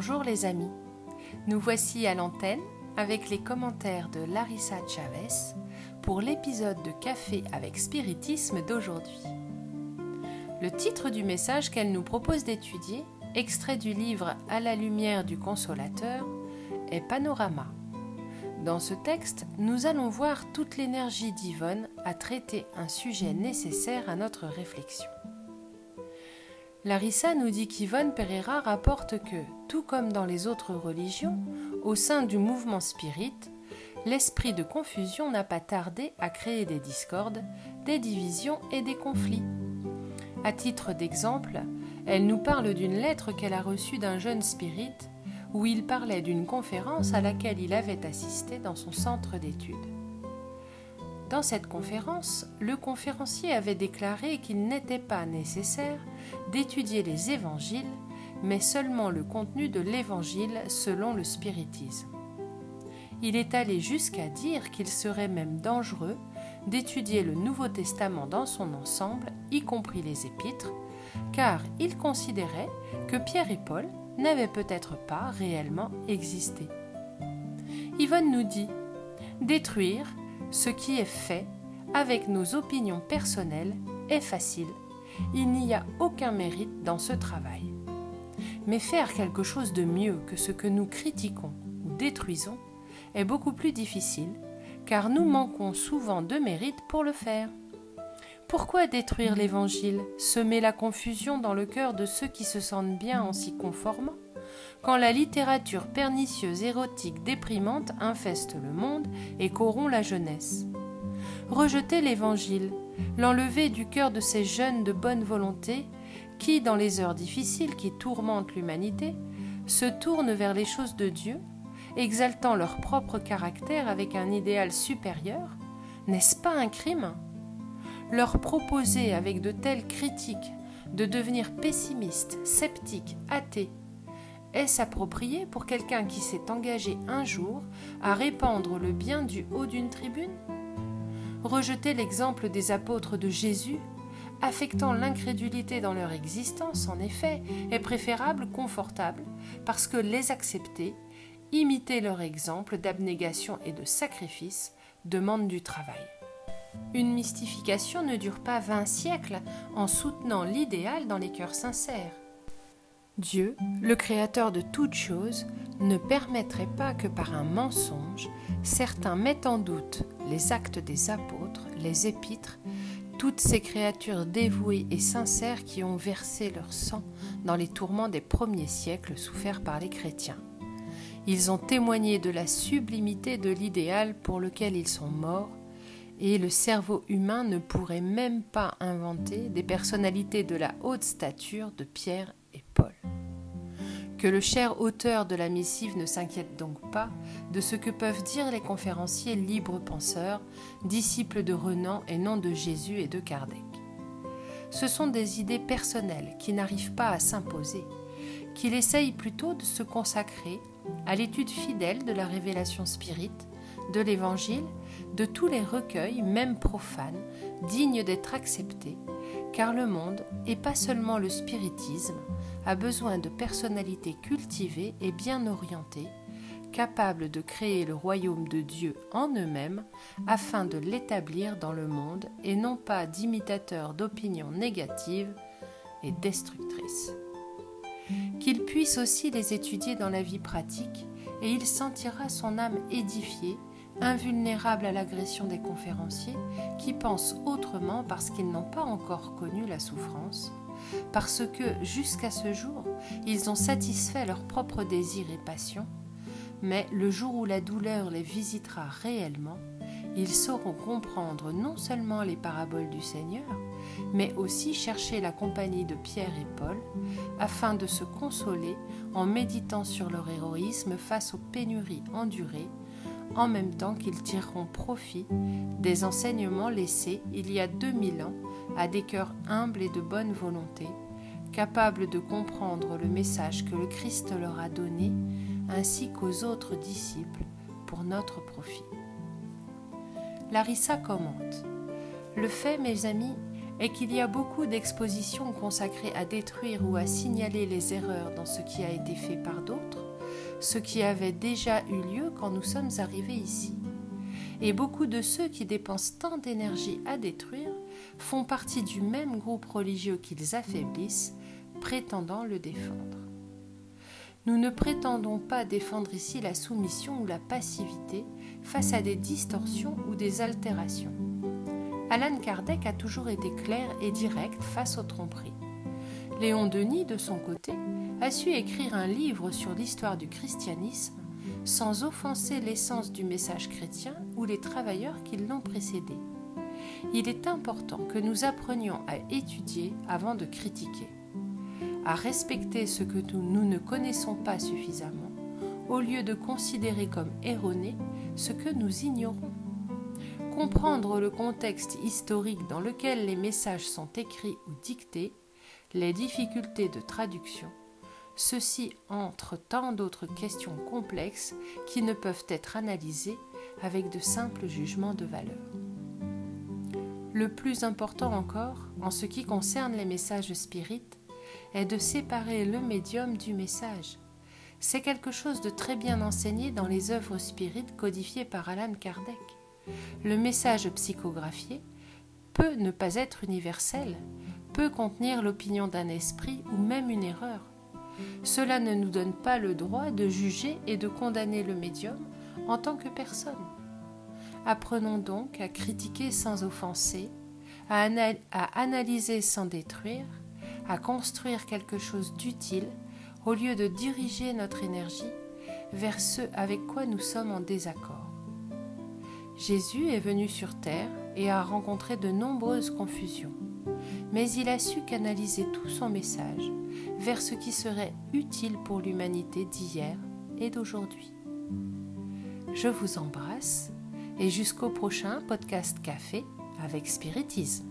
Bonjour les amis, nous voici à l'antenne avec les commentaires de Larissa Chavez pour l'épisode de Café avec Spiritisme d'aujourd'hui. Le titre du message qu'elle nous propose d'étudier, extrait du livre À la lumière du consolateur, est Panorama. Dans ce texte, nous allons voir toute l'énergie d'Yvonne à traiter un sujet nécessaire à notre réflexion. Larissa nous dit qu'Yvonne Pereira rapporte que, tout comme dans les autres religions, au sein du mouvement spirit, l'esprit de confusion n'a pas tardé à créer des discordes, des divisions et des conflits. À titre d'exemple, elle nous parle d'une lettre qu'elle a reçue d'un jeune spirit où il parlait d'une conférence à laquelle il avait assisté dans son centre d'études. Dans cette conférence, le conférencier avait déclaré qu'il n'était pas nécessaire d'étudier les évangiles, mais seulement le contenu de l'évangile selon le spiritisme. Il est allé jusqu'à dire qu'il serait même dangereux d'étudier le Nouveau Testament dans son ensemble, y compris les épîtres, car il considérait que Pierre et Paul n'avaient peut-être pas réellement existé. Yvonne nous dit Détruire ce qui est fait avec nos opinions personnelles est facile. Il n'y a aucun mérite dans ce travail. Mais faire quelque chose de mieux que ce que nous critiquons ou détruisons est beaucoup plus difficile, car nous manquons souvent de mérite pour le faire. Pourquoi détruire l'Évangile, semer la confusion dans le cœur de ceux qui se sentent bien en s'y conformant? Quand la littérature pernicieuse, érotique, déprimante infeste le monde et corrompt la jeunesse. Rejeter l'Évangile, l'enlever du cœur de ces jeunes de bonne volonté qui, dans les heures difficiles qui tourmentent l'humanité, se tournent vers les choses de Dieu, exaltant leur propre caractère avec un idéal supérieur, n'est-ce pas un crime? Leur proposer avec de telles critiques de devenir pessimiste, sceptique, athée, est-ce approprié pour quelqu'un qui s'est engagé un jour à répandre le bien du haut d'une tribune? Rejeter l'exemple des apôtres de Jésus, affectant l'incrédulité dans leur existence, en effet, est préférable, confortable, parce que les accepter, imiter leur exemple d'abnégation et de sacrifice, demande du travail. Une mystification ne dure pas vingt siècles en soutenant l'idéal dans les cœurs sincères. Dieu, le Créateur de toutes choses, ne permettrait pas que par un mensonge, certains mettent en doute les actes des apôtres, les épîtres, toutes ces créatures dévouées et sincères qui ont versé leur sang dans les tourments des premiers siècles soufferts par les chrétiens. Ils ont témoigné de la sublimité de l'idéal pour lequel ils sont morts et le cerveau humain ne pourrait même pas inventer des personnalités de la haute stature de Pierre. Que le cher auteur de la missive ne s'inquiète donc pas de ce que peuvent dire les conférenciers libres penseurs, disciples de Renan et non de Jésus et de Kardec. Ce sont des idées personnelles qui n'arrivent pas à s'imposer, qu'il essaye plutôt de se consacrer à l'étude fidèle de la révélation spirite, de l'Évangile, de tous les recueils, même profanes, dignes d'être acceptés, car le monde, et pas seulement le spiritisme, a besoin de personnalités cultivées et bien orientées, capables de créer le royaume de Dieu en eux-mêmes afin de l'établir dans le monde et non pas d'imitateurs d'opinions négatives et destructrices. Qu'il puisse aussi les étudier dans la vie pratique et il sentira son âme édifiée invulnérables à l'agression des conférenciers qui pensent autrement parce qu'ils n'ont pas encore connu la souffrance, parce que jusqu'à ce jour, ils ont satisfait leurs propres désirs et passions, mais le jour où la douleur les visitera réellement, ils sauront comprendre non seulement les paraboles du Seigneur, mais aussi chercher la compagnie de Pierre et Paul, afin de se consoler en méditant sur leur héroïsme face aux pénuries endurées en même temps qu'ils tireront profit des enseignements laissés il y a 2000 ans à des cœurs humbles et de bonne volonté, capables de comprendre le message que le Christ leur a donné, ainsi qu'aux autres disciples, pour notre profit. Larissa commente Le fait, mes amis, est qu'il y a beaucoup d'expositions consacrées à détruire ou à signaler les erreurs dans ce qui a été fait par d'autres, ce qui avait déjà eu lieu quand nous sommes arrivés ici. Et beaucoup de ceux qui dépensent tant d'énergie à détruire font partie du même groupe religieux qu'ils affaiblissent, prétendant le défendre. Nous ne prétendons pas défendre ici la soumission ou la passivité face à des distorsions ou des altérations. Alan Kardec a toujours été clair et direct face aux tromperies. Léon Denis, de son côté, a su écrire un livre sur l'histoire du christianisme sans offenser l'essence du message chrétien ou les travailleurs qui l'ont précédé. Il est important que nous apprenions à étudier avant de critiquer, à respecter ce que nous, ne connaissons pas suffisamment, au lieu de considérer comme erroné ce que nous ignorons comprendre le contexte historique dans lequel les messages sont écrits ou dictés, les difficultés de traduction, ceci entre tant d'autres questions complexes qui ne peuvent être analysées avec de simples jugements de valeur. Le plus important encore, en ce qui concerne les messages spirites, est de séparer le médium du message. C'est quelque chose de très bien enseigné dans les œuvres spirites codifiées par Alan Kardec. Le message psychographié peut ne pas être universel, peut contenir l'opinion d'un esprit ou même une erreur. Cela ne nous donne pas le droit de juger et de condamner le médium en tant que personne. Apprenons donc à critiquer sans offenser, à, analyser sans détruire, à construire quelque chose d'utile au lieu de diriger notre énergie vers ce avec quoi nous sommes en désaccord. Jésus est venu sur terre et a rencontré de nombreuses confusions, mais il a su canaliser tout son message vers ce qui serait utile pour l'humanité d'hier et d'aujourd'hui. Je vous embrasse et jusqu'au prochain podcast café avec spiritisme.